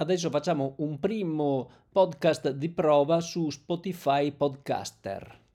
Adesso facciamo un primo podcast di prova su Spotify Podcaster.